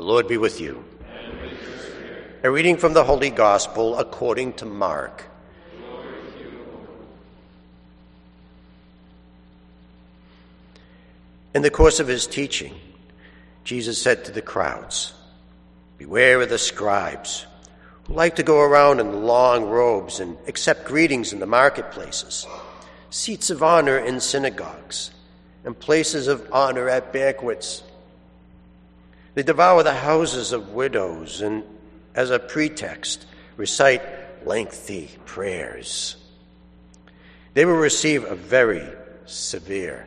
The Lord be with you. A reading from the Holy Gospel according to Mark. In the course of his teaching, Jesus said to the crowds, Beware of the scribes who like to go around in long robes and accept greetings in the marketplaces, seats of honor in synagogues, and places of honor at banquets. They devour the houses of widows and, as a pretext, recite lengthy prayers. They will receive a very severe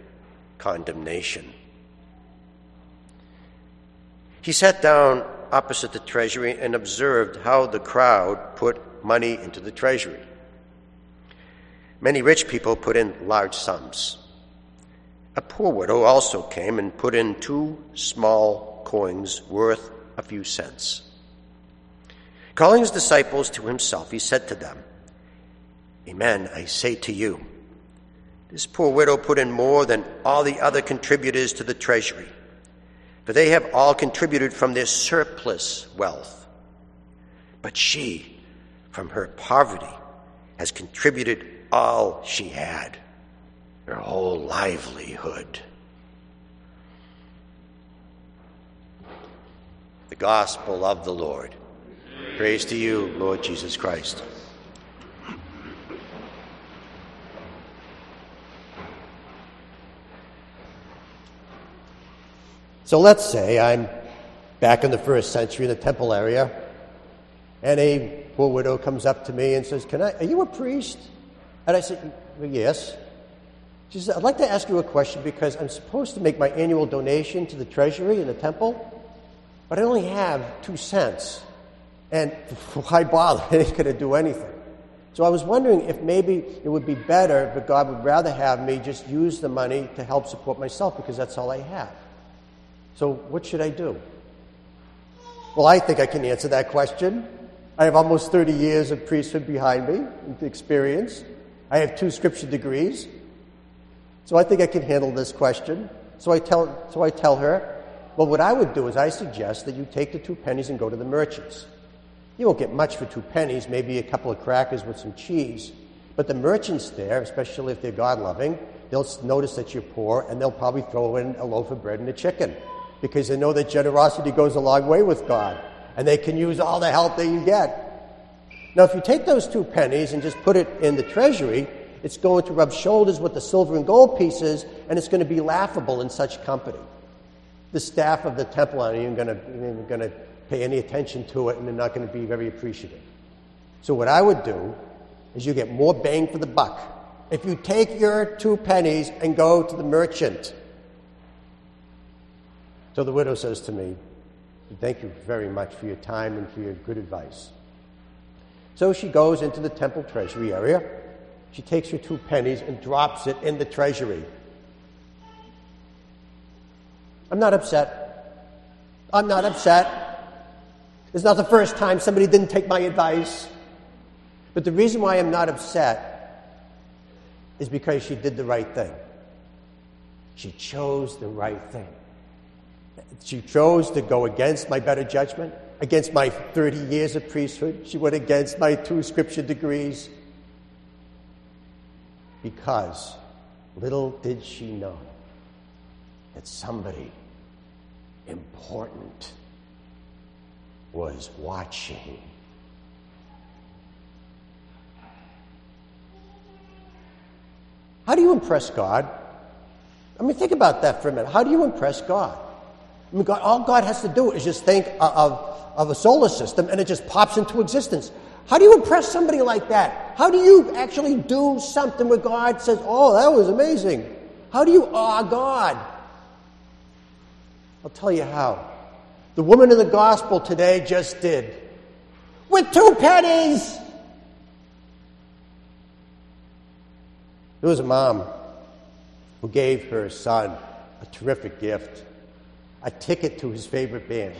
condemnation. He sat down opposite the treasury and observed how the crowd put money into the treasury. Many rich people put in large sums. A poor widow also came and put in two small coins worth a few cents. Calling his disciples to himself, he said to them, Amen, I say to you, this poor widow put in more than all the other contributors to the treasury, for they have all contributed from their surplus wealth. But she, from her poverty, has contributed all she had, her whole livelihood. Gospel of the Lord. Praise to you, Lord Jesus Christ. So let's say I'm back in the first century in the temple area, and a poor widow comes up to me and says, Can I, Are you a priest? And I said, Yes. She said, I'd like to ask you a question because I'm supposed to make my annual donation to the treasury in the temple, but I only have two cents. And why bother? It ain't going to do anything. So I was wondering if maybe it would be better, but God would rather have me just use the money to help support myself because that's all I have. So what should I do? Well, I think I can answer that question. I have almost 30 years of priesthood behind me, experience. I have two scripture degrees. So I think I can handle this question. So I tell, so I tell her, well, what I would do is I suggest that you take the two pennies and go to the merchants. You won't get much for two pennies, maybe a couple of crackers with some cheese. But the merchants there, especially if they're God loving, they'll notice that you're poor and they'll probably throw in a loaf of bread and a chicken because they know that generosity goes a long way with God and they can use all the help they can get. Now, if you take those two pennies and just put it in the treasury, it's going to rub shoulders with the silver and gold pieces and it's going to be laughable in such company. The staff of the temple aren't even going to, pay any attention to it and they're not going to be very appreciative. So, what I would do is you get more bang for the buck. If you take your two pennies and go to the merchant, so the widow says to me, Thank you very much for your time and for your good advice. So she goes into the temple treasury area. She takes her two pennies and drops it in the treasury. I'm not upset. I'm not upset. It's not the first time somebody didn't take my advice. But the reason why I'm not upset is because she did the right thing. She chose the right thing. She chose to go against my better judgment, against my 30 years of priesthood. She went against my two scripture degrees. Because little did she know that somebody important was watching. How do you impress God? I mean, think about that for a minute. How do you impress God? I mean, God, all God has to do is just think of, of a solar system and it just pops into existence. How do you impress somebody like that? How do you actually do something where God says, Oh, that was amazing? How do you awe God? I'll tell you how. The woman in the gospel today just did. With two pennies! There was a mom who gave her son a terrific gift a ticket to his favorite band.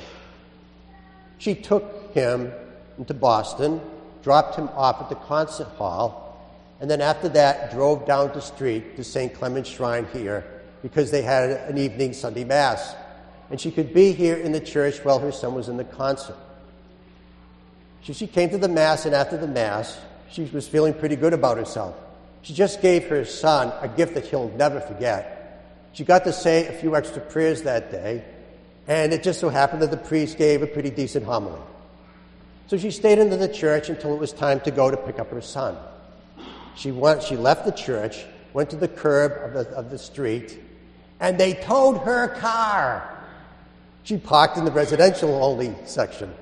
She took him into Boston, dropped him off at the concert hall, and then after that drove down the street to St. Clement's Shrine here because they had an evening Sunday Mass. And she could be here in the church while her son was in the concert. So she came to the Mass, and after the Mass, she was feeling pretty good about herself. She just gave her son a gift that he'll never forget. She got to say a few extra prayers that day, and it just so happened that the priest gave a pretty decent homily. So she stayed in the church until it was time to go to pick up her son. She, went, she left the church, went to the curb of the, of the street, and they towed her car. She parked in the residential only section.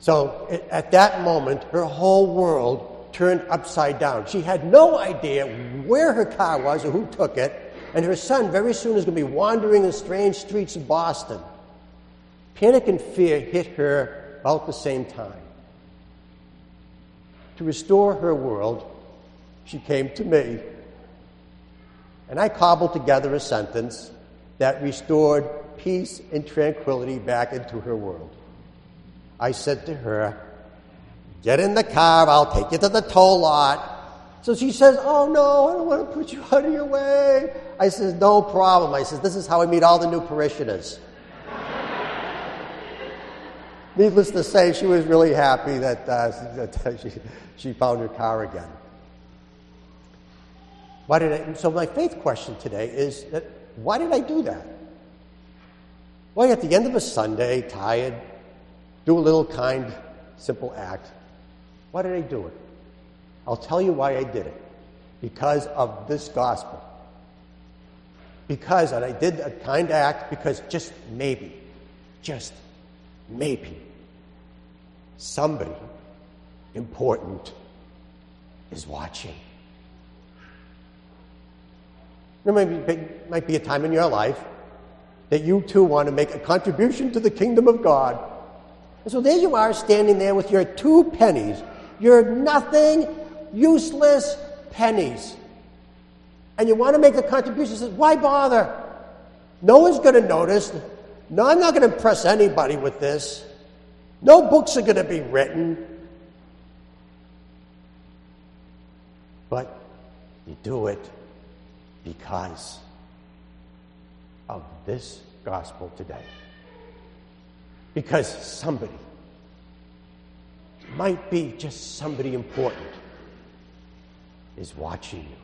So at that moment, her whole world turned upside down. She had no idea where her car was or who took it, and her son very soon is going to be wandering the strange streets of Boston. Panic and fear hit her about the same time. To restore her world, she came to me, and I cobbled together a sentence that restored peace and tranquility back into her world. I said to her, Get in the car, I'll take you to the toll lot. So she says, Oh no, I don't want to put you out of your way. I says, No problem. I says, This is how I meet all the new parishioners. Needless to say, she was really happy that, uh, that she, she found her car again. Why did I, so my faith question today is that why did I do that? Why at the end of a Sunday, tired, do a little kind, simple act. Why did I do it? I'll tell you why I did it. Because of this gospel. Because, and I did a kind act because just maybe, just maybe, somebody important is watching. There might be, might be a time in your life that you too want to make a contribution to the kingdom of God. And so there you are standing there with your two pennies, your nothing, useless pennies. And you want to make the contribution. Says, why bother? No one's going to notice. No, I'm not going to impress anybody with this. No books are going to be written. But you do it because of this gospel today. Because somebody, might be just somebody important, is watching you.